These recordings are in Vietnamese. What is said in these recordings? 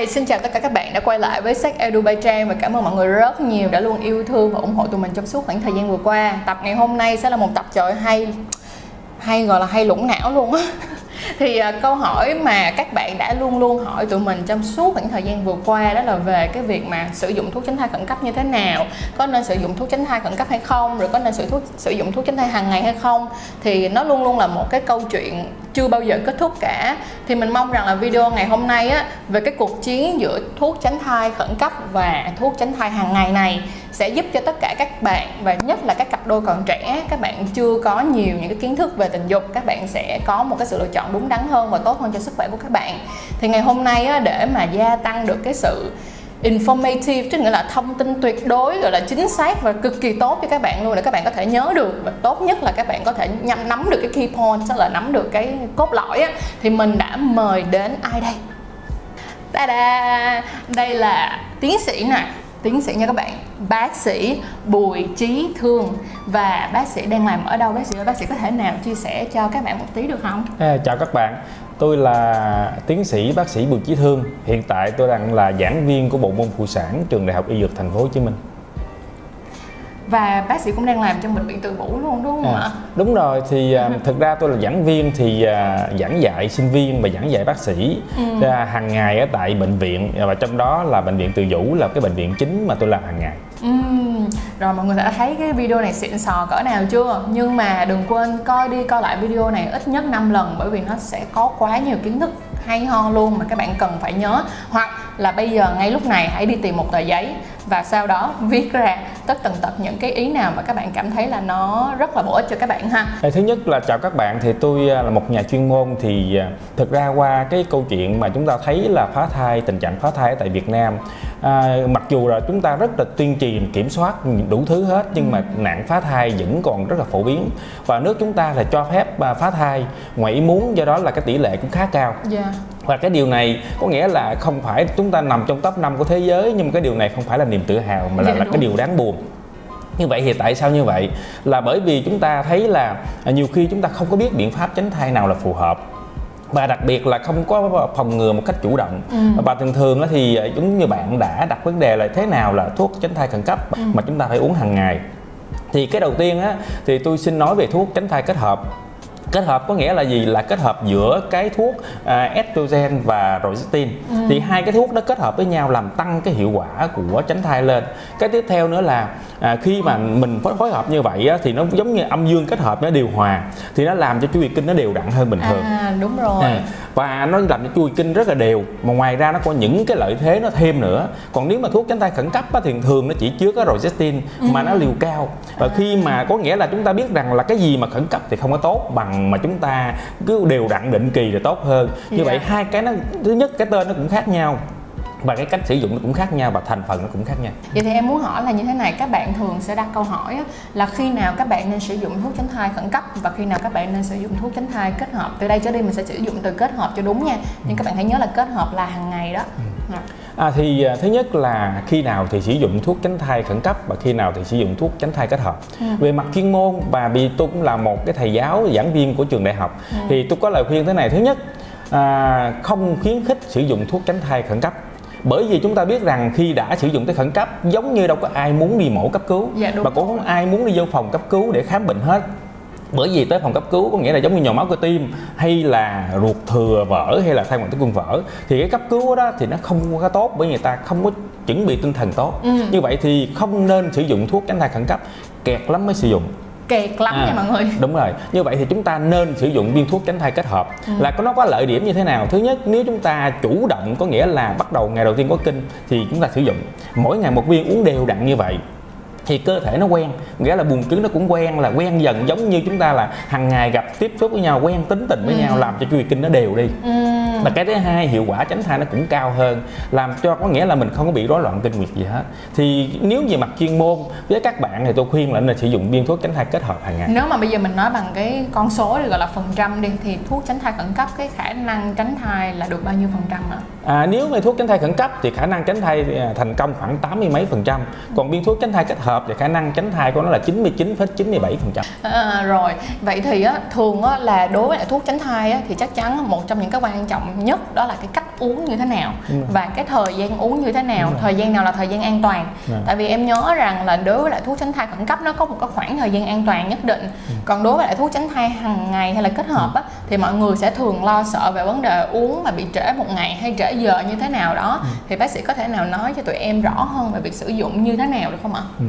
Hi, xin chào tất cả các bạn đã quay lại với Sách Edu by Trang và cảm ơn mọi người rất nhiều đã luôn yêu thương và ủng hộ tụi mình trong suốt khoảng thời gian vừa qua. Tập ngày hôm nay sẽ là một tập trời hay hay gọi là hay lũng não luôn á thì uh, câu hỏi mà các bạn đã luôn luôn hỏi tụi mình trong suốt khoảng thời gian vừa qua đó là về cái việc mà sử dụng thuốc tránh thai khẩn cấp như thế nào có nên sử dụng thuốc tránh thai khẩn cấp hay không rồi có nên sử thuốc sử dụng thuốc tránh thai hàng ngày hay không thì nó luôn luôn là một cái câu chuyện chưa bao giờ kết thúc cả. Thì mình mong rằng là video ngày hôm nay á về cái cuộc chiến giữa thuốc tránh thai khẩn cấp và thuốc tránh thai hàng ngày này sẽ giúp cho tất cả các bạn và nhất là các cặp đôi còn trẻ các bạn chưa có nhiều những cái kiến thức về tình dục các bạn sẽ có một cái sự lựa chọn đúng đắn hơn và tốt hơn cho sức khỏe của các bạn. Thì ngày hôm nay á, để mà gia tăng được cái sự informative tức nghĩa là thông tin tuyệt đối gọi là chính xác và cực kỳ tốt cho các bạn luôn để các bạn có thể nhớ được. Và tốt nhất là các bạn có thể nhắm nắm được cái key point tức là nắm được cái cốt lõi á thì mình đã mời đến ai đây? Ta-da! Đây là tiến sĩ nè. Tiến sĩ nha các bạn. Bác sĩ Bùi Trí Thương. Và bác sĩ đang làm ở đâu? Bác sĩ ơi bác sĩ có thể nào chia sẻ cho các bạn một tí được không? À, chào các bạn tôi là tiến sĩ bác sĩ Bùi Trí Thương hiện tại tôi đang là giảng viên của bộ môn phụ sản trường đại học y dược thành phố Hồ Chí Minh và bác sĩ cũng đang làm trong bệnh viện Từ Vũ luôn đúng không à, ạ? đúng rồi thì uh, thực ra tôi là giảng viên thì uh, giảng dạy sinh viên và giảng dạy bác sĩ ừ. hàng ngày ở tại bệnh viện và trong đó là bệnh viện Từ Vũ là cái bệnh viện chính mà tôi làm hàng ngày. Uhm, Rồi mọi người đã thấy cái video này xịn sò cỡ nào chưa? Nhưng mà đừng quên coi đi coi lại video này ít nhất 5 lần bởi vì nó sẽ có quá nhiều kiến thức hay ho luôn mà các bạn cần phải nhớ hoặc là bây giờ ngay lúc này hãy đi tìm một tờ giấy và sau đó viết ra tất tần tật những cái ý nào mà các bạn cảm thấy là nó rất là bổ ích cho các bạn ha thứ nhất là chào các bạn thì tôi à, là một nhà chuyên môn thì à, thực ra qua cái câu chuyện mà chúng ta thấy là phá thai tình trạng phá thai ở tại Việt Nam à, mặc dù là chúng ta rất là tuyên truyền kiểm soát đủ thứ hết nhưng ừ. mà nạn phá thai vẫn còn rất là phổ biến và nước chúng ta là cho phép à, phá thai ngoài ý muốn do đó là cái tỷ lệ cũng khá cao yeah dạ. Và cái điều này có nghĩa là không phải chúng ta nằm trong top 5 của thế giới nhưng mà cái điều này không phải là niềm tự hào mà là, dạ, là cái điều đáng buồn. Như vậy thì tại sao như vậy? Là bởi vì chúng ta thấy là nhiều khi chúng ta không có biết biện pháp tránh thai nào là phù hợp. Và đặc biệt là không có phòng ngừa một cách chủ động. Ừ. và thường thường thì à, giống như bạn đã đặt vấn đề là thế nào là thuốc tránh thai khẩn cấp ừ. mà chúng ta phải uống hàng ngày. Thì cái đầu tiên á thì tôi xin nói về thuốc tránh thai kết hợp kết hợp có nghĩa là gì? Là kết hợp giữa cái thuốc uh, estrogen và progestin ừ. thì hai cái thuốc đó kết hợp với nhau làm tăng cái hiệu quả của tránh thai lên. Cái tiếp theo nữa là à, khi mà mình phối, phối hợp như vậy á, thì nó giống như âm dương kết hợp nó điều hòa thì nó làm cho chu kỳ kinh nó đều đặn hơn bình thường. À đúng rồi. À, và nó làm cho chu kỳ kinh rất là đều mà ngoài ra nó có những cái lợi thế nó thêm nữa còn nếu mà thuốc tránh thai khẩn cấp á, thì thường nó chỉ chứa cái progestin ừ. mà nó liều cao và à. khi mà có nghĩa là chúng ta biết rằng là cái gì mà khẩn cấp thì không có tốt bằng mà chúng ta cứ đều đặn định kỳ thì tốt hơn như yeah. vậy dạ. hai cái nó thứ nhất cái tên nó cũng khác nhau và cái cách sử dụng nó cũng khác nhau và thành phần nó cũng khác nhau. Vậy thì em muốn hỏi là như thế này, các bạn thường sẽ đặt câu hỏi là khi nào các bạn nên sử dụng thuốc tránh thai khẩn cấp và khi nào các bạn nên sử dụng thuốc tránh thai kết hợp. Từ đây trở đi mình sẽ sử dụng từ kết hợp cho đúng nha. Nhưng các bạn hãy nhớ là kết hợp là hàng ngày đó. Ừ. À, thì à, thứ nhất là khi nào thì sử dụng thuốc tránh thai khẩn cấp và khi nào thì sử dụng thuốc tránh thai kết hợp. Ừ. Về mặt chuyên môn và vì tôi cũng là một cái thầy giáo giảng viên của trường đại học ừ. thì tôi có lời khuyên thế này. Thứ nhất à, không khuyến khích sử dụng thuốc tránh thai khẩn cấp bởi vì chúng ta biết rằng khi đã sử dụng tới khẩn cấp giống như đâu có ai muốn đi mổ cấp cứu. Dạ, và cũng không ai muốn đi vô phòng cấp cứu để khám bệnh hết. Bởi vì tới phòng cấp cứu có nghĩa là giống như nhồi máu cơ tim hay là ruột thừa vỡ hay là thay ngoại tử cung vỡ thì cái cấp cứu đó thì nó không có tốt bởi người ta không có chuẩn bị tinh thần tốt. Ừ. như vậy thì không nên sử dụng thuốc tránh thai khẩn cấp kẹt lắm mới sử dụng kẹt lắm à, nha mọi người. đúng rồi. Như vậy thì chúng ta nên sử dụng viên thuốc tránh thai kết hợp. Ừ. là có nó có lợi điểm như thế nào? Thứ nhất nếu chúng ta chủ động có nghĩa là bắt đầu ngày đầu tiên có kinh thì chúng ta sử dụng mỗi ngày một viên uống đều đặn như vậy thì cơ thể nó quen. Nghĩa là buồng trứng nó cũng quen là quen dần giống như chúng ta là hàng ngày gặp tiếp xúc với nhau quen tính tình với ừ. nhau làm cho chu kỳ kinh nó đều đi. Ừ. và cái thứ hai hiệu quả tránh thai nó cũng cao hơn làm cho có nghĩa là mình không có bị rối loạn kinh nguyệt gì hết. Thì nếu về mặt chuyên môn với các bạn thì tôi khuyên là nên sử dụng viên thuốc tránh thai kết hợp hàng ngày. Nếu mà bây giờ mình nói bằng cái con số thì gọi là phần trăm đi thì thuốc tránh thai khẩn cấp cái khả năng tránh thai là được bao nhiêu phần trăm ạ? À, nếu mà thuốc tránh thai khẩn cấp thì khả năng tránh thai à, thành công khoảng tám mươi mấy phần trăm. Còn viên thuốc tránh thai kết hợp thì khả năng tránh thai của nó là 99,97 phần trăm à, rồi vậy thì á, thường á, là đối với lại thuốc tránh thai á, thì chắc chắn một trong những cái quan trọng nhất đó là cái cách uống như thế nào và cái thời gian uống như thế nào thời gian nào là thời gian an toàn Dạ. tại vì em nhớ rằng là đối với lại thuốc tránh thai khẩn cấp nó có một cái khoảng thời gian an toàn nhất định Ừ. còn đối với lại thuốc tránh thai hàng ngày hay là kết hợp á thì mọi người sẽ thường lo sợ về vấn đề uống mà bị trễ một ngày hay trễ giờ như thế nào đó Ừ. thì bác sĩ có thể nào nói cho tụi em rõ hơn về việc sử dụng như thế nào được không ạ? Ừ.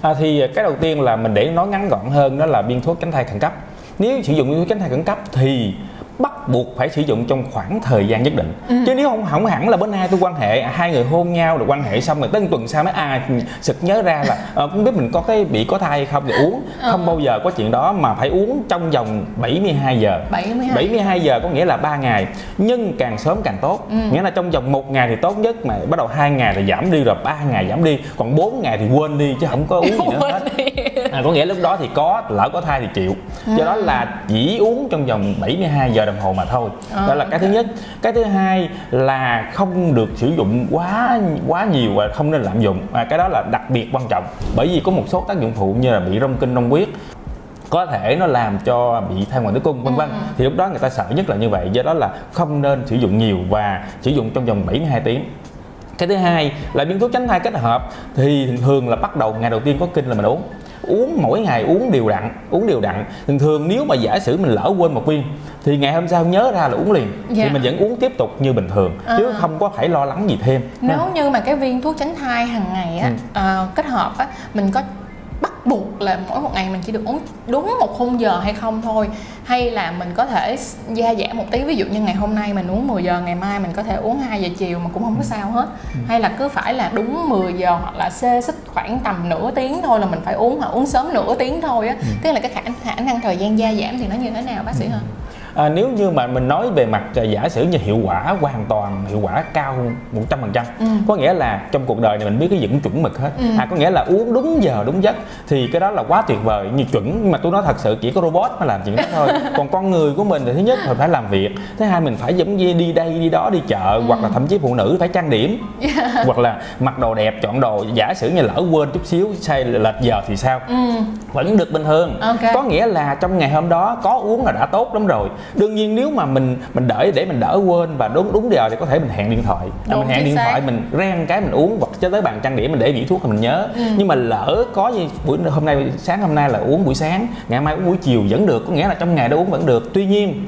À, thì cái đầu tiên là mình để nói ngắn gọn hơn đó là viên thuốc tránh thai khẩn cấp. Nếu sử dụng viên thuốc tránh thai khẩn cấp thì bắt buộc phải sử dụng trong khoảng thời gian nhất định. Chứ nếu không không hẳn là bữa nay tôi quan hệ hai người hôn nhau rồi quan hệ xong rồi tới tuần sau mới à sực nhớ ra là ờ, không biết mình có cái bị có thai hay không thì uống. Không bao giờ có chuyện đó mà phải uống trong vòng 72 giờ. 72 72 giờ. có nghĩa là 3 ngày. Nhưng càng sớm càng tốt. Nghĩa là trong vòng một ngày thì tốt nhất mà bắt đầu hai ngày thì giảm đi rồi ba ngày giảm đi còn 4 ngày thì quên đi chứ không có uống gì nữa hết. à, có nghĩa lúc đó thì có lỡ có thai thì chịu. Do đó là chỉ uống trong vòng 72 giờ đồng hồ mà thôi. Đó là cái thứ nhất. Cái thứ hai là không được sử dụng quá quá nhiều và không nên lạm dụng. À, cái đó là đặc biệt quan trọng bởi vì có một số tác dụng phụ như là bị rong kinh rong huyết có thể nó làm cho bị thai ngoài tử cung vân vân. Thì lúc đó người ta sợ nhất là như vậy do đó là không nên sử dụng nhiều và sử dụng trong vòng 72 tiếng. Cái thứ hai là viên thuốc tránh thai kết hợp thì thường là bắt đầu ngày đầu tiên có kinh là mình uống uống mỗi ngày uống đều đặn uống đều đặn thường thường nếu mà giả sử mình lỡ quên một viên thì ngày hôm sau nhớ ra là uống liền Dạ. thì mình vẫn uống tiếp tục như bình thường chứ À. không có phải lo lắng gì thêm Nếu như mà cái viên thuốc tránh thai hàng ngày á Ừ. ờ, kết hợp á mình có bắt buộc là mỗi một ngày mình chỉ được uống đúng một khung giờ hay không thôi. Hay là mình có thể gia giảm một tí. Ví dụ như ngày hôm nay mình uống 10 giờ ngày mai mình có thể uống 2 giờ chiều mà cũng không có sao hết. Hay là cứ phải là đúng 10 giờ hoặc là xê xích khoảng tầm nửa tiếng thôi là mình phải uống hoặc uống sớm nửa tiếng thôi á. Tức là cái khả, khả năng thời gian gia giảm thì nó như thế nào bác sĩ hả À, nếu như mà mình nói về mặt à, giả sử như hiệu quả hoàn toàn hiệu quả cao 100% Ừ. có nghĩa là trong cuộc đời này mình biết cái dẫn chuẩn mực hết. Ừ. à, có nghĩa là uống đúng giờ đúng giấc thì cái đó là quá tuyệt vời. Như chuẩn nhưng mà tôi nói thật sự chỉ có robot mới làm chuyện đó thôi. Còn con người của mình thì thứ nhất là phải làm việc thứ hai mình phải giống như đi đây đi đó đi chợ hoặc là thậm chí phụ nữ phải trang điểm. Hoặc là mặc đồ đẹp chọn đồ giả sử như lỡ quên chút xíu sai lệch giờ thì sao? Ừ. Vẫn được bình thường. Ok. có nghĩa là trong ngày hôm đó có uống là đã tốt lắm rồi đương nhiên nếu mà mình mình đợi để mình đỡ quên và đúng đúng giờ thì có thể mình hẹn điện thoại à, Đúng, mình hẹn điện xác. thoại mình rang cái mình uống hoặc cho tới bàn trang điểm mình để vị thuốc thì mình nhớ Ừ. nhưng mà lỡ có như buổi hôm nay sáng hôm nay là uống buổi sáng ngày mai uống buổi chiều vẫn được có nghĩa là trong ngày đó uống vẫn được tuy nhiên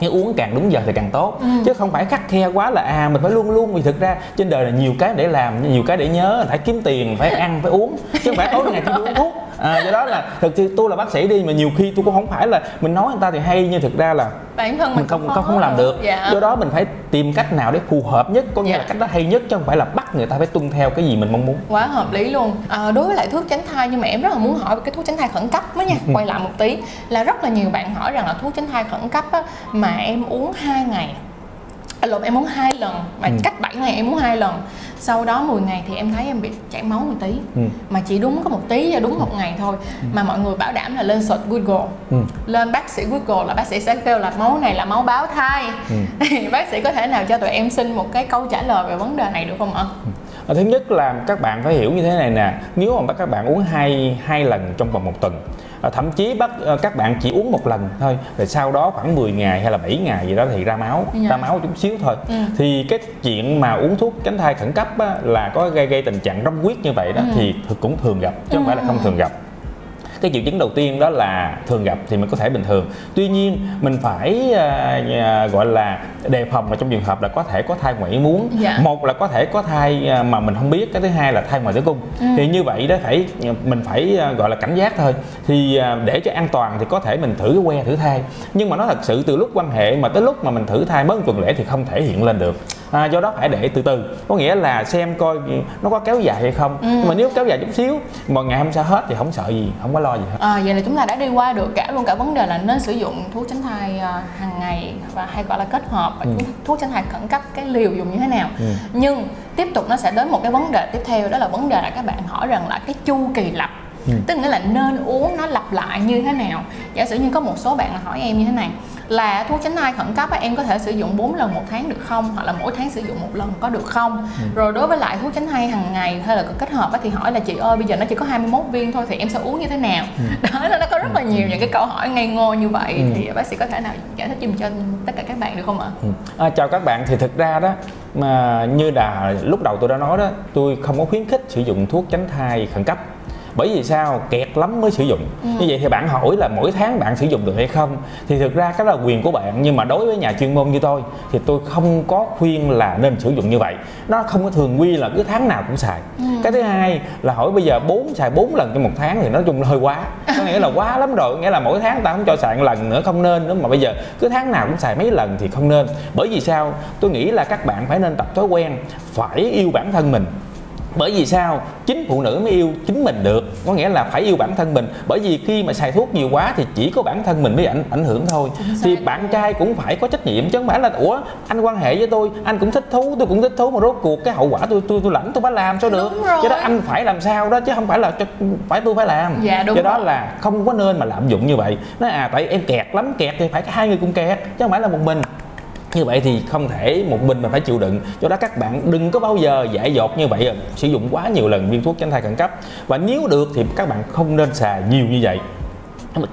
nhưng uống càng đúng giờ thì càng tốt Ừ. chứ không phải khắc khe quá là à mình phải luôn luôn vì thực ra trên đời là nhiều cái để làm nhiều cái để nhớ phải kiếm tiền phải ăn phải uống chứ không phải tối ngày chỉ uống thuốc à, do đó là thực sự tôi là bác sĩ đi mà nhiều khi tôi cũng không phải là mình nói người ta thì hay nhưng thực ra là bản thân mình, mình không không, không làm được dạ. do đó mình phải tìm cách nào để phù hợp nhất có nghĩa Dạ. là cách đó hay nhất chứ không phải là bắt người ta phải tuân theo cái gì mình mong muốn quá hợp lý luôn à, đối với lại thuốc tránh thai nhưng mà em rất là muốn hỏi về cái thuốc tránh thai khẩn cấp đó nha Ừ. quay lại một tí là rất là nhiều bạn hỏi rằng là thuốc tránh thai khẩn cấp á, mà em uống hai ngày À, lộn em uống hai lần mà Ừ. cách 7 ngày em uống hai lần sau đó 10 ngày thì em thấy em bị chảy máu một tí Ừ. mà chỉ đúng có một tí và đúng một ngày thôi mà mọi người bảo đảm là lên search Google Ừ. lên bác sĩ Google là bác sĩ sẽ kêu là máu này là máu báo thai Ừ. thì bác sĩ có thể nào cho tụi em xin một cái câu trả lời về vấn đề này được không ạ? À, thứ nhất là các bạn phải hiểu như thế này nè nếu mà các bạn uống hai hai lần trong vòng một tuần à, thậm chí bắt à, các bạn chỉ uống một lần thôi rồi sau đó khoảng 10 ngày hay là 7 ngày gì đó thì ra máu Dạ. ra máu chút xíu thôi Ừ. thì cái chuyện mà uống thuốc tránh thai khẩn cấp á, là có gây gây tình trạng rong huyết như vậy đó Ừ. thì cũng thường gặp chứ không phải là không thường gặp cái triệu chứng đầu tiên đó là thường gặp thì mình có thể bình thường. Tuy nhiên mình phải à, gọi là đề phòng là trong trường hợp là có thể có thai ngoài ý muốn. Dạ. một là có thể có thai à, mà mình không biết. Cái thứ hai là thai ngoài tử cung. Ừ. thì như vậy đó phải mình phải gọi là cảnh giác thôi. Thì để cho an toàn thì có thể mình thử cái que thử thai. Nhưng mà nó thật sự từ lúc quan hệ mà tới lúc mà mình thử thai mới một tuần lễ thì không thể hiện lên được à, do đó phải để từ từ có nghĩa là xem coi nó có kéo dài hay không Ừ. nhưng mà nếu kéo dài chút xíu mà ngày hôm sau hết thì không sợ gì không có lo gì hết À, vậy là chúng ta đã đi qua được cả luôn cả vấn đề là nên sử dụng thuốc tránh thai à, hàng ngày và hay gọi là kết hợp Ừ. thuốc tránh thai khẩn cấp cái liều dùng như thế nào Ừ. nhưng tiếp tục nó sẽ đến một cái vấn đề tiếp theo đó là vấn đề là các bạn hỏi rằng là cái chu kỳ lập ừ. tức nghĩa là nên uống nó lặp lại như thế nào giả sử như có một số bạn hỏi em như thế này là thuốc tránh thai khẩn cấp em có thể sử dụng 4 lần một tháng được không hoặc là mỗi tháng sử dụng một lần có được không ừ. rồi đối với lại thuốc tránh thai hàng ngày hay là kết hợp thì hỏi là chị ơi bây giờ nó chỉ có 21 viên thôi thì em sẽ uống như thế nào ừ. đó nó có rất là nhiều những cái câu hỏi ngây ngô như vậy ừ. thì bác sĩ có thể nào giải thích giùm cho tất cả các bạn được không ạ ừ. à, chào các bạn thì thực ra đó mà như là lúc đầu tôi đã nói đó tôi không có khuyến khích sử dụng thuốc tránh thai khẩn cấp bởi vì sao? Kẹt lắm mới sử dụng. Ừ. như vậy thì bạn hỏi là mỗi tháng bạn sử dụng được hay không? Thì thực ra cái là quyền của bạn. Nhưng mà đối với nhà chuyên môn như tôi thì tôi không có khuyên là nên sử dụng như vậy. Nó không có thường quy là cứ tháng nào cũng xài. Ừ. cái thứ hai là hỏi bây giờ bốn xài bốn lần trong một tháng thì nói chung là hơi quá. Có nghĩa là quá lắm rồi. Nghĩa là mỗi tháng ta không cho xài một lần nữa không nên nữa. Mà bây giờ cứ tháng nào cũng xài mấy lần thì không nên. Bởi vì sao? Tôi nghĩ là các bạn phải nên tập thói quen phải yêu bản thân mình bởi vì sao? Chính phụ nữ mới yêu chính mình được. Có nghĩa là phải yêu bản thân mình. Bởi vì khi mà xài thuốc nhiều quá thì chỉ có bản thân mình mới ảnh ảnh hưởng thôi. Thì bạn trai cũng phải có trách nhiệm chứ không phải là ủa anh quan hệ với tôi anh cũng thích thú tôi cũng thích thú mà rốt cuộc cái hậu quả tôi tôi tôi lãnh tôi phải làm sao được? Cho đó anh phải làm sao đó chứ không phải là phải tôi phải làm. Dạ, đúng do đó là không có nên mà lạm dụng như vậy. Nói à tại em kẹt lắm kẹt thì phải hai người cùng kẹt chứ không phải là một mình như vậy thì không thể một mình mà phải chịu đựng. Do đó các bạn đừng có bao giờ giải dột như vậy sử dụng quá nhiều lần viên thuốc tránh thai khẩn cấp. Và nếu được thì các bạn không nên xài nhiều như vậy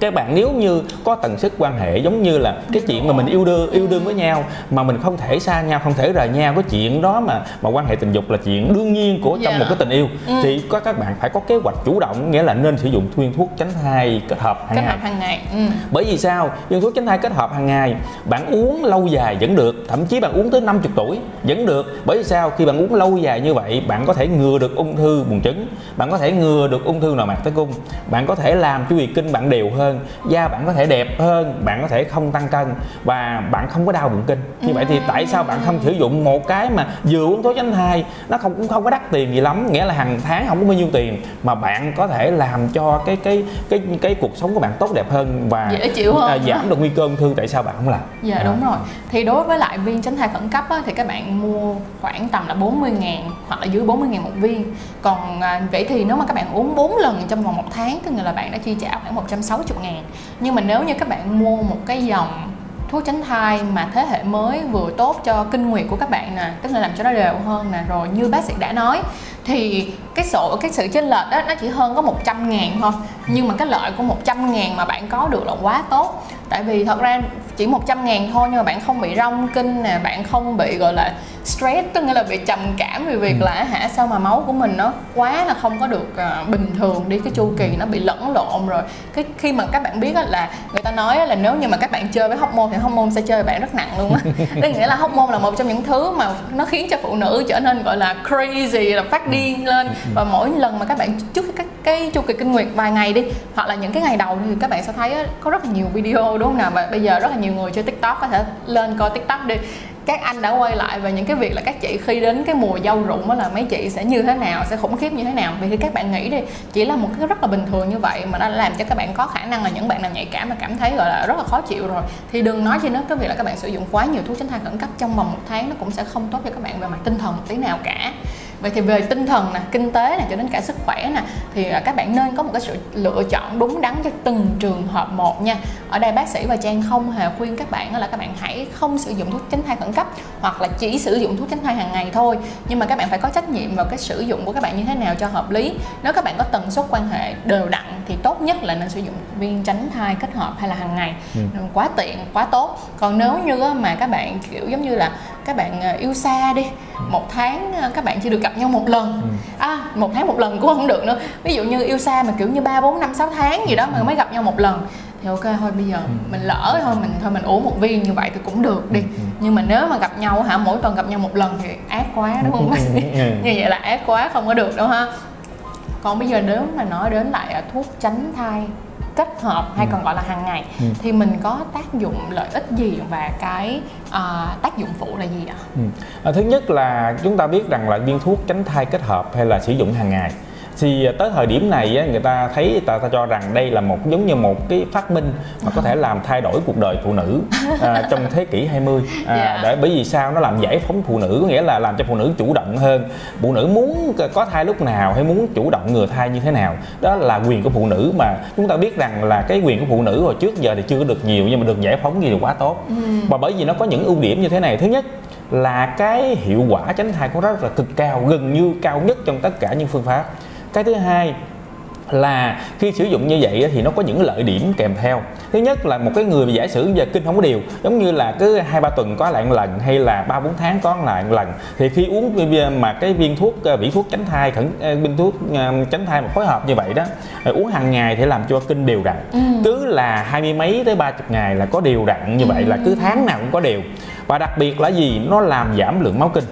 các bạn nếu như có tần suất quan hệ giống như là cái chuyện mà mình yêu đương yêu đương với nhau mà mình không thể xa nhau không thể rời nhau cái chuyện đó mà mà quan hệ tình dục là chuyện đương nhiên của trong yeah. một cái tình yêu ừ. thì có các bạn phải có kế hoạch chủ động nghĩa là nên sử dụng viên thuốc tránh thai kết hợp hàng kết ngày. hợp hàng ngày ừ. bởi vì sao viên thuốc tránh thai kết hợp hàng ngày bạn uống lâu dài vẫn được thậm chí bạn uống tới 50 tuổi vẫn được bởi vì sao khi bạn uống lâu dài như vậy bạn có thể ngừa được ung thư buồng trứng bạn có thể ngừa được ung thư nội mạc tử cung bạn có thể làm chu kỳ kinh bạn đều hơn da bạn có thể đẹp hơn bạn có thể không tăng cân và bạn không có đau bụng kinh. Như vậy thì tại sao bạn không sử dụng một cái mà vừa uống thuốc tránh thai nó không cũng không có đắt tiền gì lắm nghĩa là hàng tháng không có bao nhiêu tiền mà bạn có thể làm cho cái cái cái cái cuộc sống của bạn tốt đẹp hơn và dễ chịu hơn. à, giảm được nguy cơ ung thư tại sao bạn không làm? Dạ à. đúng rồi. Thì đối với lại viên tránh thai khẩn cấp á, thì các bạn mua khoảng tầm là 40 ngàn hoặc là dưới 40 ngàn một viên. Còn à, vậy thì nếu mà các bạn uống 4 lần trong vòng một tháng thì là bạn đã chi trả khoảng 160 ngàn. Nhưng mà nếu như các bạn mua một cái dòng thuốc tránh thai mà thế hệ mới vừa tốt cho kinh nguyệt của các bạn nè, tức là làm cho nó đều hơn nè, rồi như bác sĩ đã nói, thì cái sổ cái sự chênh lệch đó nó chỉ hơn có 100 ngàn thôi nhưng mà cái lợi của 100 ngàn mà bạn có được là quá tốt tại vì thật ra chỉ 100 ngàn thôi nhưng mà bạn không bị rong kinh nè bạn không bị gọi là stress tức nghĩa là bị trầm cảm vì việc ừ. là hả sao mà máu của mình nó quá là không có được uh, bình thường đi cái chu kỳ nó bị lẫn lộn rồi cái khi mà các bạn biết là người ta nói là nếu như mà các bạn chơi với hormone thì hormone sẽ chơi bạn rất nặng luôn á tức nghĩa là hormone là một trong những thứ mà nó khiến cho phụ nữ trở nên gọi là crazy là phát điên lên và mỗi lần mà các bạn trước các cái chu kỳ kinh nguyệt vài ngày đi, hoặc là những cái ngày đầu thì các bạn sẽ thấy có rất là nhiều video, đúng không nào? Và bây giờ rất là nhiều người chơi tiktok có thể lên coi tiktok đi. Các anh đã quay lại về những cái việc là các chị khi đến cái mùa dâu rụng đó là mấy chị sẽ như thế nào, sẽ khủng khiếp như thế nào? Vì thì các bạn nghĩ đi, chỉ là một cái rất là bình thường như vậy mà đã làm cho các bạn có khả năng là những bạn nào nhạy cảm mà cảm thấy, gọi là, rất là khó chịu rồi. Thì đừng nói chi nữa cái việc là các bạn sử dụng quá nhiều thuốc tránh thai khẩn cấp trong vòng một tháng nó cũng sẽ không tốt cho các bạn về mặt tinh thần một tí nào cả vậy thì về tinh thần nè kinh tế nè cho đến cả sức khỏe nè thì à, các bạn nên có một cái sự lựa chọn đúng đắn cho từng trường hợp một nha. Ở đây bác sĩ và trang không hề khuyên các bạn là các bạn hãy không sử dụng thuốc tránh thai khẩn cấp hoặc là chỉ sử dụng thuốc tránh thai hàng ngày thôi. Nhưng mà các bạn phải có trách nhiệm vào cái sử dụng của các bạn như thế nào cho hợp lý. Nếu các bạn có tần suất quan hệ đều đặn thì tốt nhất là nên sử dụng viên tránh thai kết hợp hay là hàng ngày. Ừ. quá tiện quá tốt. Còn nếu như mà các bạn kiểu giống như là các bạn à, yêu xa đi. Một tháng à, các bạn chỉ được gặp nhau một lần. Ừ. à một tháng một lần cũng không được nữa. Ví dụ như yêu xa mà kiểu như ba bốn năm sáu tháng gì đó mà mới gặp nhau một lần thì ok thôi bây giờ ừ. mình lỡ thôi mình thôi mình uống một viên như vậy thì cũng được đi. Nhưng mà nếu mà gặp nhau hả mỗi tuần gặp nhau một lần thì ác quá đúng không? Như vậy là ác quá không có được đâu ha. Còn bây giờ nếu mà nói đến lại à, thuốc tránh thai kết hợp hay ừ. còn gọi là hàng ngày ừ. thì mình có tác dụng lợi ích gì và cái uh, tác dụng phụ là gì ạ? Ừ. À, thứ nhất là chúng ta biết rằng là viên thuốc tránh thai kết hợp hay là sử dụng hàng ngày thì tới thời điểm này á, người ta thấy ta, ta cho rằng đây là một giống như một cái phát minh mà có thể làm thay đổi cuộc đời phụ nữ à, trong thế kỷ 20 à, Dạ. để bởi vì sao? Nó làm giải phóng phụ nữ có nghĩa là làm cho phụ nữ chủ động hơn. Phụ nữ muốn có thai lúc nào hay muốn chủ động ngừa thai như thế nào đó là quyền của phụ nữ. Mà chúng ta biết rằng là cái quyền của phụ nữ hồi trước giờ thì chưa có được nhiều nhưng mà được giải phóng gì là quá tốt. Và bởi vì nó có những ưu điểm như thế này. Thứ nhất là cái hiệu quả tránh thai của nó rất là cực cao gần như cao nhất trong tất cả những phương pháp cái thứ hai là khi sử dụng như vậy thì nó có những lợi điểm kèm theo. Thứ nhất là một cái người giả sử giờ kinh không có điều giống như là cứ hai ba tuần có lại một lần hay là ba bốn tháng có lại một lần thì khi uống mà cái viên thuốc ờ, vị thuốc tránh thai khẩn ờ, viên thuốc ờ, tránh thai mà phối hợp như vậy đó uống hàng ngày thì làm cho kinh đều đặn. Cứ là hai mươi mấy tới ba chục ngày là có đều đặn như vậy là cứ tháng nào cũng có đều và đặc biệt là gì? Nó làm giảm lượng máu kinh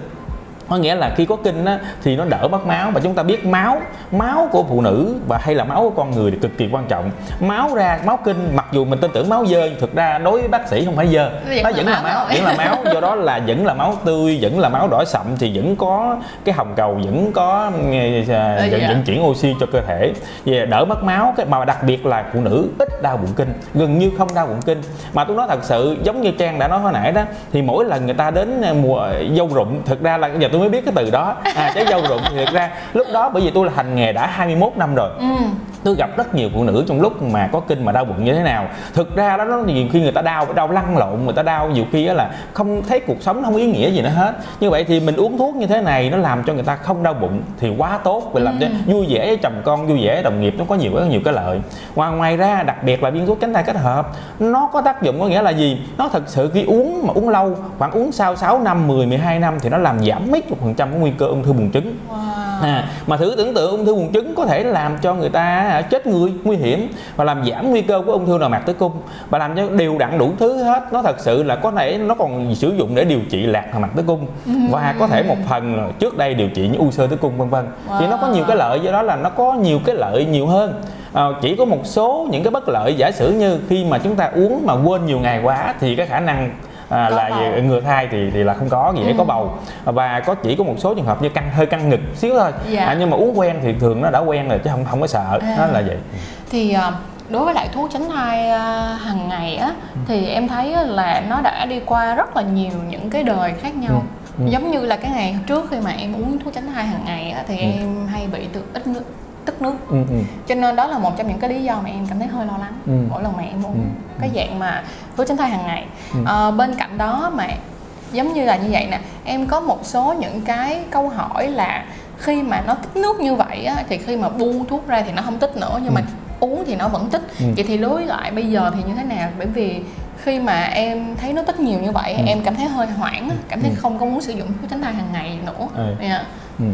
có nghĩa là khi có kinh á, thì nó đỡ mất máu. Và chúng ta biết máu máu của phụ nữ và hay là máu của con người thì cực kỳ quan trọng. Máu ra máu kinh mặc dù mình tin tưởng máu dơ nhưng thực ra đối với bác sĩ không phải dơ. Vẫn nó vẫn là máu vẫn là máu. Do đó là vẫn là máu tươi vẫn là máu đỏ sậm thì vẫn có cái hồng cầu vẫn có Ờ, vận, dạ. vận chuyển oxy cho cơ thể. Về đỡ mất máu cái mà đặc biệt là phụ nữ ít đau bụng kinh gần như không đau bụng kinh. Mà tôi nói thật sự giống như trang đã nói hồi nãy đó thì mỗi lần người ta đến à, mùa dâu rụng thực ra là giờ tôi mới biết cái từ đó à trái dâu rụng thì thực ra lúc đó bởi vì tôi là hành nghề đã 21 năm rồi ừ tôi gặp rất nhiều phụ nữ trong lúc mà có kinh mà đau bụng như thế nào. Thực ra đó nó nhiều khi người ta đau đau lăn lộn người ta đau nhiều khi là không thấy cuộc sống không ý nghĩa gì nữa hết. Như vậy thì mình uống thuốc như thế này nó làm cho người ta không đau bụng thì quá tốt. Và làm cho vui vẻ với chồng con vui vẻ với đồng nghiệp nó có nhiều rất nhiều cái lợi. Ngoài ngoài ra đặc biệt là viên thuốc tránh thai kết hợp nó có tác dụng có nghĩa là gì? Nó thật sự khi uống mà uống lâu khoảng uống sau 6 năm 10 12 năm thì nó làm giảm mấy chục phần trăm cái nguy cơ ung thư buồng trứng. Wow. À, mà thử tưởng tượng ung thư buồng trứng có thể làm cho người ta à, chết người nguy hiểm và làm giảm nguy cơ của ung thư nội mạc tử cung. Và làm cho đều đặn đủ thứ hết. Nó thật sự là có thể nó còn sử dụng để điều trị lạc nội mạc tử cung. Và có thể một phần là trước đây điều trị những u sơ tử cung vân vân. Thì nó có nhiều cái lợi do đó là nó có nhiều cái lợi nhiều hơn. À, chỉ có một số những cái bất lợi giả sử như khi mà chúng ta uống mà quên nhiều ngày quá thì cái khả năng à, Có là bầu. ngừa thai thì thì là không có dễ có bầu và có chỉ có một số trường hợp như căng hơi căng ngực xíu thôi Dạ. à, nhưng mà uống quen thì thường nó đã quen rồi chứ không không có sợ À. nó là vậy thì ờ, đối với lại thuốc tránh thai ờ, hàng ngày á thì em thấy là nó đã đi qua rất là nhiều những cái đời khác nhau Ừ. giống như là cái ngày trước khi mà em uống thuốc tránh thai hàng ngày á thì Ừ. em hay bị từ ít nước tức nước ừ, ừ. cho nên đó là một trong những cái lý do mà em cảm thấy hơi lo lắng Ừ. mỗi lần mà em uống Ừ. cái dạng mà thuốc tránh thai hàng ngày Ừ. Ờ, bên cạnh đó mà giống như là như vậy nè em có một số những cái câu hỏi là khi mà nó tích nước như vậy á, thì khi mà buông thuốc ra thì nó không tích nữa nhưng mà uống thì nó vẫn tích Ừ. vậy thì đối lại bây giờ thì như thế nào bởi vì khi mà em thấy nó tích nhiều như vậy Ừ. em cảm thấy hơi hoảng cảm thấy Ừ. không có muốn sử dụng thuốc tránh thai hàng ngày nữa Ừ. Dạ. Ừ.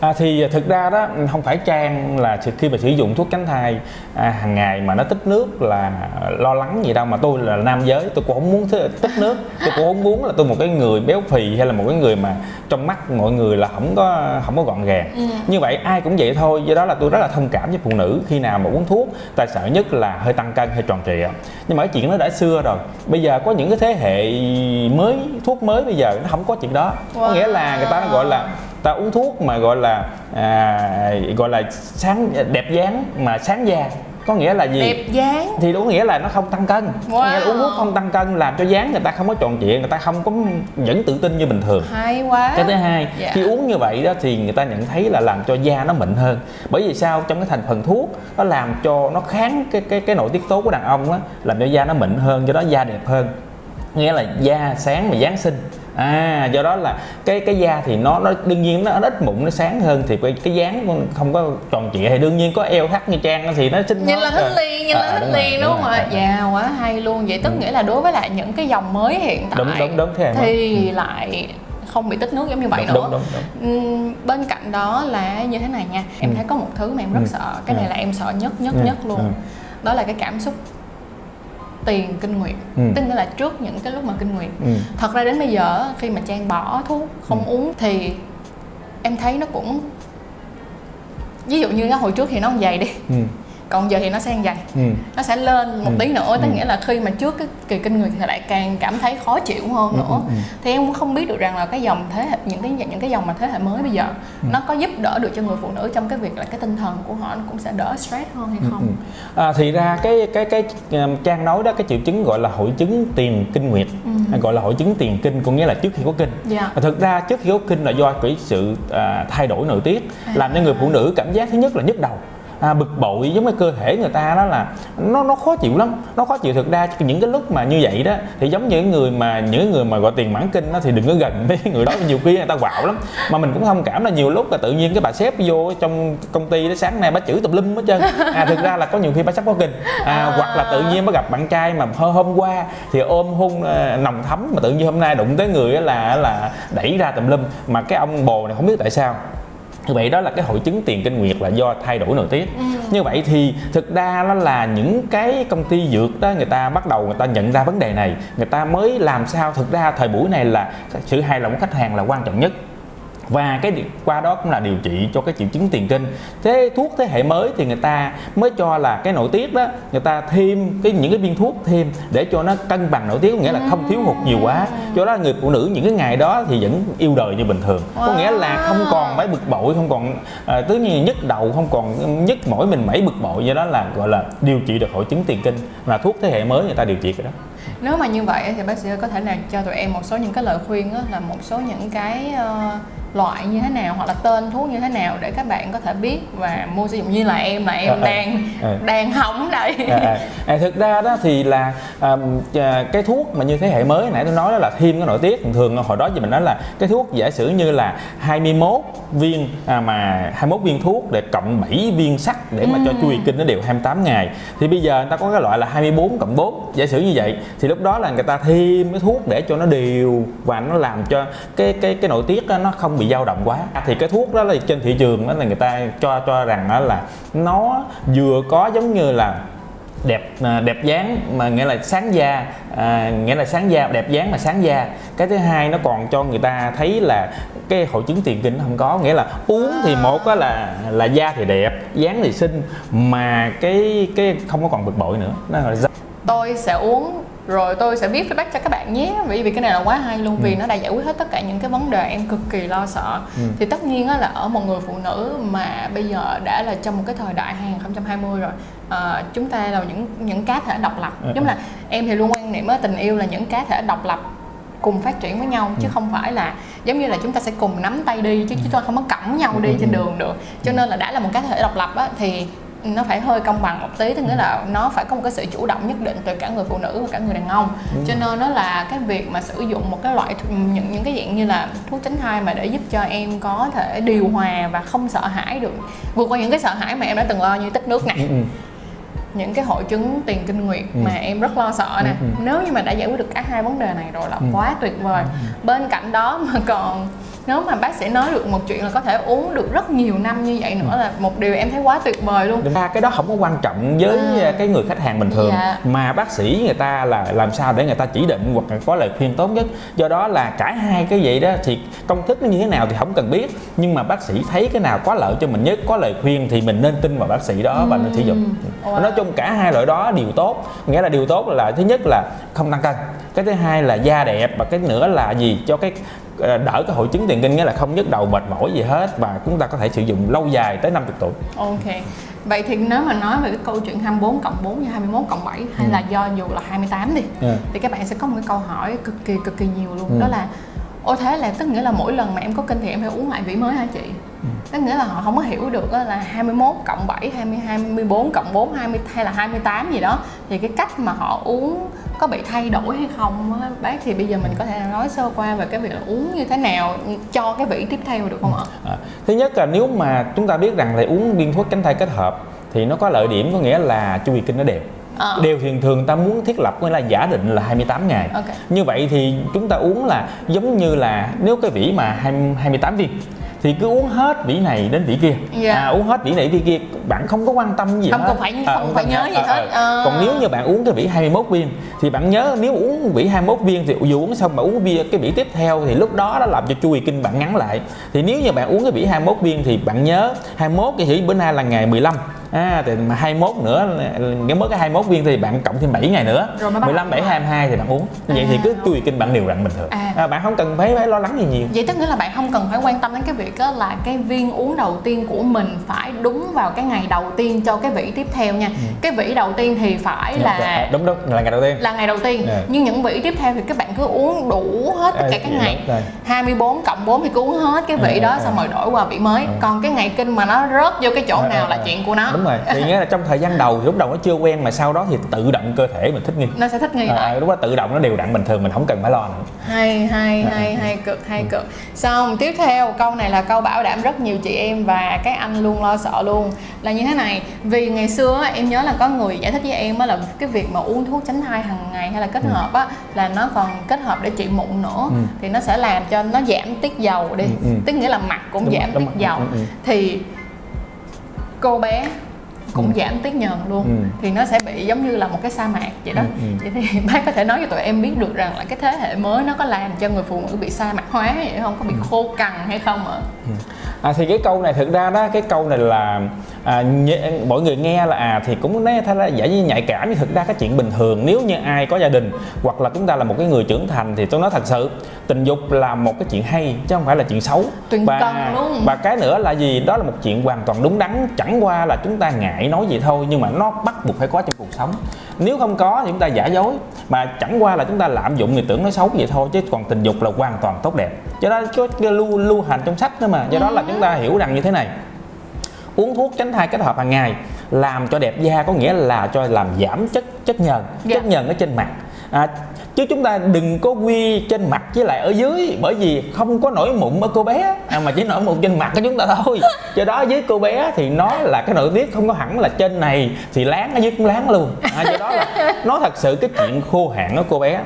À, thì thực ra đó không phải trang là khi mà sử dụng thuốc tránh thai à, hàng ngày mà nó tích nước là lo lắng gì đâu mà tôi là nam giới tôi cũng không muốn tích nước. Tôi cũng không muốn là tôi một cái người béo phì hay là một cái người mà trong mắt mọi người là không có không có gọn gàng. Ừ. như vậy ai cũng vậy thôi do đó là tôi rất là thông cảm với phụ nữ khi nào mà uống thuốc ta sợ nhất là hơi tăng cân hơi tròn trịa. Nhưng mà cái chuyện nó đã xưa rồi. Bây giờ có những cái thế hệ mới thuốc mới bây giờ nó không có chuyện đó. Có nghĩa là người ta nó gọi là ta uống thuốc mà gọi là à, gọi là sáng đẹp dáng mà sáng da có nghĩa là gì? Đẹp dáng. Thì đúng nghĩa là nó không tăng cân. Có nghĩa là uống thuốc Wow. không tăng cân làm cho dáng người ta không có tròn trịa người ta không có vẫn tự tin như bình thường. Hay quá. Cái thứ hai Dạ. khi uống như vậy đó thì người ta nhận thấy là làm cho da nó mịn hơn. Bởi vì sao? Trong cái thành phần thuốc nó làm cho nó kháng cái cái cái nội tiết tố của đàn ông á làm cho da nó mịn hơn do đó da đẹp hơn. Nghĩa là da sáng mà dáng xinh à do đó là cái cái da thì nó nó đương nhiên nó, nó ít mụn nó sáng hơn thì cái, cái dáng không có tròn trịa thì đương nhiên có eo thắt như trang thì nó xinh nhìn là thích liền nhìn À, là thích đúng rồi, liền đúng không ạ dạ quá hay luôn vậy tức nghĩa là đối với lại những cái dòng mới hiện tại Đúng, đúng, đúng, thế thì lại không bị tích nước giống như vậy đúng, nữa đúng, đúng, đúng. Ừm, bên cạnh đó là như thế này nha em Ừ. thấy có một thứ mà em rất Ừ. sợ cái này Ừ. là em sợ nhất nhất Ừ. nhất luôn Ừ. đó là cái cảm xúc tiền kinh nguyệt Ừ. tức nghĩa là trước những cái lúc mà kinh nguyệt Ừ. thật ra đến bây giờ khi mà trang bỏ thuốc không Ừ. uống thì em thấy nó cũng ví dụ như cái hồi trước thì nó không dày đi Ừ. còn giờ thì nó sẽ ăn dày ừ. nó sẽ lên một Ừ. tí nữa tức Ừ. nghĩa là khi mà trước cái kỳ kinh nguyệt thì lại càng cảm thấy khó chịu hơn Ừ, nữa ừ, ừ. thì em cũng không biết được rằng là cái dòng thế hệ những cái những cái dòng mà thế hệ mới bây giờ Ừ. nó có giúp đỡ được cho người phụ nữ trong cái việc là cái tinh thần của họ nó cũng sẽ đỡ stress hơn hay Ừ, không ừ. À, thì ra cái cái cái um, trang nói đó cái triệu chứng gọi là hội chứng tiền kinh nguyệt Ừ. hay gọi là hội chứng tiền kinh có nghĩa là trước khi có kinh dạ À, thực ra trước khi có kinh là do cái sự à, thay đổi nội tiết À. làm cho người phụ nữ cảm giác thứ nhất là nhức đầu à, bực bội giống như cơ thể người ta đó là nó nó khó chịu lắm. Nó khó chịu thực ra những cái lúc mà như vậy đó thì giống như những người mà những người mà gọi tiền mãn kinh đó thì đừng có gần với người đó nhiều khi người ta quạo lắm. Mà mình cũng thông cảm là nhiều lúc là tự nhiên cái bà sếp vô trong công ty đó sáng nay bà chửi tùm lum hết trơn. À thực ra là có nhiều khi bà sắp có kinh. À, À. hoặc là tự nhiên bà gặp bạn trai mà hôm qua thì ôm hôn à, nồng thấm mà tự nhiên hôm nay đụng tới người là là đẩy ra tùm lum. Mà cái ông bồ này không biết tại sao như vậy đó là cái hội chứng tiền kinh nguyệt là do thay đổi nội tiết. Ừ. như vậy thì thực ra nó là những cái công ty dược đó người ta bắt đầu người ta nhận ra vấn đề này. Người ta mới làm sao thực ra thời buổi này là sự hài lòng của khách hàng là quan trọng nhất và cái qua đó cũng là điều trị cho cái triệu chứng tiền kinh. Thế thuốc thế hệ mới thì người ta mới cho là cái nội tiết đó người ta thêm cái những cái viên thuốc thêm để cho nó cân bằng nội tiết có nghĩa là không thiếu hụt nhiều quá. Cho đó người phụ nữ những cái ngày đó thì vẫn yêu đời như bình thường. Có nghĩa là không còn mấy bực bội không còn à, tất nhiên nhức đầu không còn nhức mỏi mình mẩy bực bội. Do đó là gọi là điều trị được hội chứng tiền kinh. Là thuốc thế hệ mới người ta điều trị cái đó. Nếu mà như vậy thì bác sĩ có thể nào cho tụi em một số những cái lời khuyên á, là một số những cái ờ, loại như thế nào hoặc là tên thuốc như thế nào để các bạn có thể biết và mua sử dụng. Như là em là em Ờ, ờ, đang ờ. đang hỏng đây. À, à, à, thực ra đó thì là à, à, cái thuốc mà như thế hệ mới nãy tôi nói đó là thêm cái nội tiết. Thường thường hồi đó thì mình nói là cái thuốc giả sử như là 21 viên à, mà 21 viên thuốc để cộng 7 viên sắt để mà cho chu kỳ kinh nó đều 28 ngày. Thì bây giờ người ta có cái loại là 24 cộng 4 giả sử như vậy. Thì lúc đó là người ta thêm cái thuốc để cho nó đều và nó làm cho cái cái cái nội tiết nó không bị dao động quá. Thì cái thuốc đó là trên thị trường đó là người ta cho cho rằng đó là nó vừa có giống như là đẹp à, đẹp dáng mà nghĩa là sáng da à, nghĩa là sáng da đẹp dáng mà sáng da. Cái thứ hai nó còn cho người ta thấy là cái hội chứng tiền kinh nó không có nghĩa là uống thì một á là là da thì đẹp dáng thì xinh mà cái cái không có còn bực bội nữa. Nó là tôi sẽ uống rồi tôi sẽ viết feedback cho các bạn nhé bởi vì cái này là quá hay luôn vì Ừ. nó đã giải quyết hết tất cả những cái vấn đề em cực kỳ lo sợ Ừ. thì tất nhiên á là ở một người phụ nữ mà bây giờ đã là trong một cái thời đại 2020 rồi ờ, chúng ta là những những cá thể độc lập Ừ, giống ừ. là em thì luôn quan niệm á tình yêu là những cá thể độc lập cùng phát triển với nhau Ừ. chứ không phải là giống như là chúng ta sẽ cùng nắm tay đi chứ chúng ta không có cõng nhau đi Ừ, trên ừ. đường được cho nên là đã là một cá thể độc lập á thì nó phải hơi công bằng một tí tức nghĩa là nó phải có một cái sự chủ động nhất định từ cả người phụ nữ và cả người đàn ông cho nên nó là cái việc mà sử dụng một cái loại những những cái dạng như là thuốc tránh thai mà để giúp cho em có thể điều hòa và không sợ hãi được vượt qua những cái sợ hãi mà em đã từng lo như tích nước nè ừ, ừ. những cái hội chứng tiền kinh nguyệt Ừ. mà em rất lo sợ nè Ừ, ừ. nếu như mà đã giải quyết được cả hai vấn đề này rồi là Ừ. quá tuyệt vời bên cạnh đó mà còn nếu mà bác sĩ nói được một chuyện là có thể uống được rất nhiều năm như vậy nữa là một điều em thấy quá tuyệt vời luôn. Thực ra cái đó không có quan trọng với À. cái người khách hàng bình thường. Dạ. mà bác sĩ người ta là làm sao để người ta chỉ định hoặc là có lời khuyên tốt nhất. Do đó là cả hai cái vậy đó thì công thức nó như thế nào thì không cần biết. Nhưng mà bác sĩ thấy cái nào có lợi cho mình nhất có lời khuyên thì mình nên tin vào bác sĩ đó và nên sử dụng. Wow. nói chung cả hai loại đó đều tốt. Nghĩa là điều tốt là thứ nhất là không tăng cân. Cái thứ hai là da đẹp và cái nữa là gì? Cho cái đỡ cái hội chứng tiền kinh nghĩa là không nhức đầu mệt mỏi gì hết và chúng ta có thể sử dụng lâu dài tới 50 tuổi Ok. Vậy thì nếu mà nói về cái câu chuyện 24 cộng 4 và 21 cộng 7 hay Ừ. là do dù là 28 đi Ừ. thì các bạn sẽ có một cái câu hỏi cực kỳ cực kỳ nhiều luôn Ừ. đó là Ô thế là tức nghĩa là mỗi lần mà em có kinh thì em phải uống lại vỉ mới hả chị? Ừ. Tức nghĩa là họ không có hiểu được là 21 cộng 7, 20, 24 cộng 4, 20 hay là 28 gì đó Thì cái cách mà họ uống có bị thay đổi hay không á bác thì bây giờ mình có thể nói sơ qua về cái việc là uống như thế nào cho cái vỉ tiếp theo được không ạ? À, thứ nhất là nếu mà chúng ta biết rằng là uống viên thuốc tránh thai kết hợp thì nó có lợi điểm có nghĩa là chu kỳ kinh nó đều Ờ. đều thường thường ta muốn thiết lập nghĩa là giả định là 28 ngày Ok. như vậy thì chúng ta uống là giống như là nếu cái vỉ mà 20, 28 viên thì cứ uống hết vỉ này đến vỉ kia Dạ. à, uống hết vỉ này vỉ kia bạn không có quan tâm gì Không hết phải- À, không phải cần nhớ hết. gì À, hết. à. À. còn nếu như bạn uống cái vỉ 21 viên thì bạn nhớ nếu uống vỉ 21 viên thì dù uống xong bạn uống bia cái vỉ tiếp theo thì lúc đó nó làm cho chu kỳ kinh bạn ngắn lại thì nếu như bạn uống cái vỉ 21 viên thì bạn nhớ 21 cái thì bữa nay là ngày 15 à thì mà 21 nữa cái mới cái 21 viên thì bạn cộng thêm 7 ngày nữa Rồi mới bắt 15 7 22 thì bạn uống vậy À, thì cứ tùy kinh bạn đều đặn bình thường À. à, bạn không cần phải phải lo lắng gì nhiều vậy tức nghĩa là bạn không cần phải quan tâm đến cái việc đó là cái viên uống đầu tiên của mình phải đúng vào cái ngày đầu tiên cho cái vỉ tiếp theo nha cái vỉ đầu tiên thì phải là À, đúng đúng là ngày đầu tiên là ngày đầu tiên Dạ. nhưng những vỉ tiếp theo thì các bạn cứ uống đủ hết tất À, cả các dạ, ngày đúng rồi. 24 cộng 4 thì cứ uống hết cái vị À, đó à, xong à. rồi đổi qua vị mới À. còn cái ngày kinh mà nó rớt vô cái chỗ À, nào à, là à. chuyện của nó đúng rồi thì nghĩa là trong thời gian đầu thì lúc đầu nó chưa quen mà sau đó thì tự động cơ thể mình thích nghi nó sẽ thích nghi à, lại lúc đó tự động nó đều đặn bình thường mình không cần phải lo nữa hay hay À, hay hay cực hay cực xong tiếp theo câu này là câu bảo đảm rất nhiều chị em và các anh luôn lo sợ luôn là như thế này vì ngày xưa em nhớ là có người giải thích với em á là cái việc mà uống thuốc tránh thai hàng ngày hay là kết Ừ. hợp á là nó còn kết hợp để trị mụn nữa Ừ. thì nó sẽ làm cho nó giảm tiết dầu đi Ừ, ừ. tức nghĩa là mặt cũng Đúng giảm đúng tiết rồi. dầu Ừ, ừ. thì cô bé cũng Ừ. giảm tiết nhờn luôn Ừ. thì nó sẽ bị giống như là một cái sa mạc vậy đó Ừ, ừ. vậy thì bác có thể nói cho tụi em biết được rằng là cái thế hệ mới nó có làm cho người phụ nữ bị sa mạc hóa vậy không có bị Ừ. khô cằn hay không ạ À, thì cái câu này thực ra đó cái câu này là à, nhẹ, mọi người nghe là à thì cũng nói thay là giả như nhạy cảm nhưng thực ra cái chuyện bình thường nếu như ai có gia đình hoặc là chúng ta là một cái người trưởng thành thì tôi nói thật sự tình dục là một cái chuyện hay chứ không phải là chuyện xấu. Tuyệt và cần luôn. và cái nữa là gì? Đó là một chuyện hoàn toàn đúng đắn chẳng qua là chúng ta ngại nói vậy thôi nhưng mà nó bắt buộc phải có trong cuộc sống. Nếu không có thì chúng ta giả dối mà chẳng qua là chúng ta lạm dụng người tưởng nó xấu vậy thôi chứ còn tình dục là hoàn toàn tốt đẹp cho đó có lưu lưu hành trong sách đó mà. Do đó là chúng ta hiểu rằng như thế này. Uống thuốc tránh thai kết hợp hàng ngày làm cho đẹp da có nghĩa là cho làm giảm chất chất nhờn Dạ. chất nhờn ở trên mặt. À, chứ chúng ta đừng có quy trên mặt với lại ở dưới bởi vì không có nổi mụn ở cô bé. À, mà chỉ nổi mụn trên mặt của chúng ta thôi. Do đó dưới cô bé thì nó là cái nội tiết không có hẳn là trên này thì láng ở dưới cũng láng luôn. À, do đó là nó thật sự cái chuyện khô hạn ở cô bé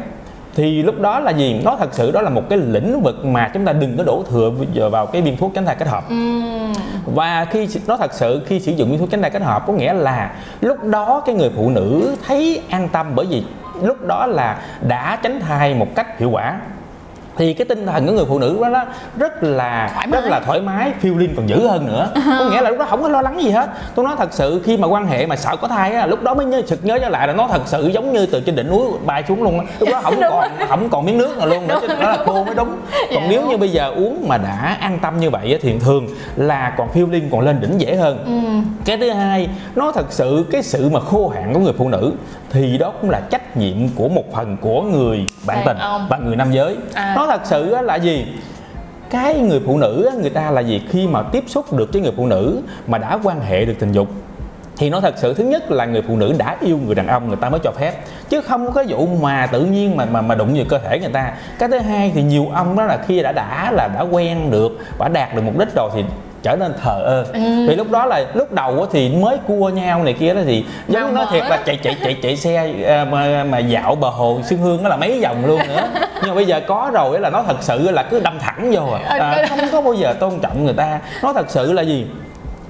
thì lúc đó là gì? Nó thật sự đó là một cái lĩnh vực mà chúng ta đừng có đổ thừa vào cái viên thuốc tránh thai kết hợp. Ừm, và khi nó thật sự khi sử dụng viên thuốc tránh thai kết hợp có nghĩa là lúc đó cái người phụ nữ thấy an tâm bởi vì lúc đó là đã tránh thai một cách hiệu quả thì cái tinh thần của người phụ nữ đó, đó rất là Thoải mái. rất là thoải mái feeling còn dữ hơn nữa có nghĩa là lúc đó không có lo lắng gì hết tôi nói thật sự khi mà quan hệ mà sợ có thai á lúc đó mới nhớ sực nhớ trở lại là nó thật sự giống như từ trên đỉnh núi bay xuống luôn á. lúc đó không còn không còn miếng nước nào luôn nữa chứ đó là cô mới đúng Dạ, còn nếu đúng. như bây giờ uống mà đã an tâm như vậy thì thường là còn feeling còn lên đỉnh dễ hơn ừm, cái thứ hai nó thật sự cái sự mà khô hạn của người phụ nữ thì đó cũng là trách nhiệm của một phần của người bạn Đàn tình ông. và người nam giới À. nó thật sự là gì? Cái người phụ nữ người ta là gì? Khi mà tiếp xúc được với người phụ nữ mà đã quan hệ được tình dục, thì nó thật sự thứ nhất là người phụ nữ đã yêu người đàn ông, người ta mới cho phép. Chứ không có cái vụ mà tự nhiên mà mà mà đụng vào cơ thể người ta. Cái thứ hai thì nhiều ông đó là khi đã đã là đã quen được và đạt được mục đích rồi thì trở nên thờ ơ. Ừ. vì lúc đó là lúc đầu á thì mới cua nhau này kia đó thì giống Màu nói thiệt là đó. chạy chạy chạy chạy xe à, mà, mà dạo bờ hồ Xuân Hương nó là mấy vòng luôn nữa. Nhưng mà bây giờ có rồi á là nó thật sự là cứ đâm thẳng vô à, à không có bao giờ tôn trọng người ta. Nó thật sự là gì?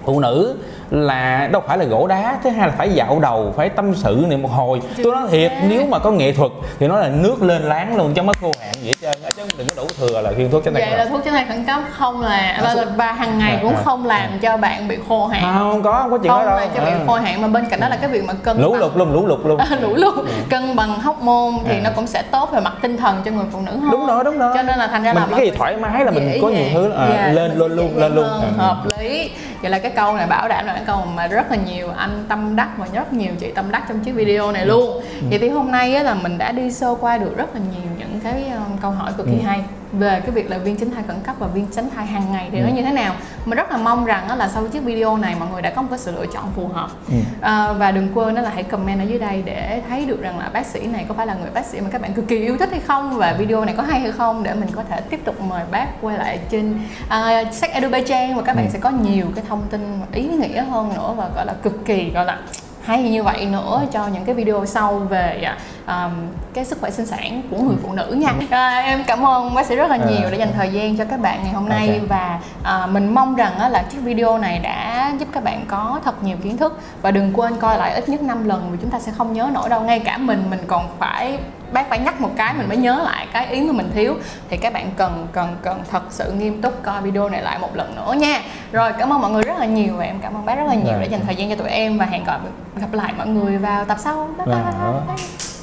Phụ nữ là đâu phải là gỗ đá thứ hai là phải dạo đầu phải tâm sự này một hồi. Tôi nói thiệt nếu mà có nghệ thuật thì nó là nước lên láng luôn chứ mất khô hạn hết trơn chứ đừng có đủ thừa là khiên thuốc tránh vậy thai là thuốc tránh thai khẩn cấp không là và, số- và hàng ngày À, cũng à, không làm cho bạn bị khô hạn. Không có không có chuyện đó không đâu. làm cho bạn À. khô hạn mà bên cạnh đó là cái việc mà cân lũ bằng. lụt luôn lũ lụt luôn. Lũ lụt. Cân bằng hóc môn thì À. nó cũng sẽ tốt về mặt tinh thần cho người phụ nữ hơn. Đúng rồi đúng rồi. Cho nên là thành ra mình là cái gì thoải mái là mình có nhiều thứ à, Dạ, lên luôn luôn lên luôn. À. hợp lý vậy là cái câu này bảo đảm là cái câu mà rất là nhiều anh tâm đắc và rất nhiều chị tâm đắc trong chiếc video này luôn Ừ. vậy thì hôm nay á, là mình đã đi sơ qua được rất là nhiều những cái um, câu hỏi cực kỳ Ừ. hay về cái việc là viên tránh thai khẩn cấp và viên tránh thai hàng ngày thì Ừ. nó như thế nào mình rất là mong rằng là sau chiếc video này mọi người đã có một cái sự lựa chọn phù hợp Ừ. À, và đừng quên đó là hãy comment ở dưới đây để thấy được rằng là bác sĩ này có phải là người bác sĩ mà các bạn cực kỳ yêu thích hay không và video này có hay hay không để mình có thể tiếp tục mời bác quay lại trên uh, sách Edu Bay Trang và các bạn Ừ. sẽ có nhiều cái thông tin ý nghĩa hơn nữa và gọi là cực kỳ gọi là hay như vậy nữa cho những cái video sau về um, cái sức khỏe sinh sản của người phụ nữ nha à, em cảm ơn bác sĩ rất là nhiều À. đã dành thời gian cho các bạn ngày hôm nay Ok. và à, mình mong rằng á, là chiếc video này đã giúp các bạn có thật nhiều kiến thức và đừng quên coi lại ít nhất 5 lần vì chúng ta sẽ không nhớ nổi đâu ngay cả mình mình còn phải bác phải nhắc một cái mình mới nhớ lại cái ý mà mình thiếu thì các bạn cần cần cần thật sự nghiêm túc coi video này lại một lần nữa nha rồi cảm ơn mọi người rất là nhiều và em cảm ơn bác rất là nhiều Rồi. đã dành thời gian cho tụi em và hẹn gặp gặp lại mọi người vào tập sau bye bye, bye.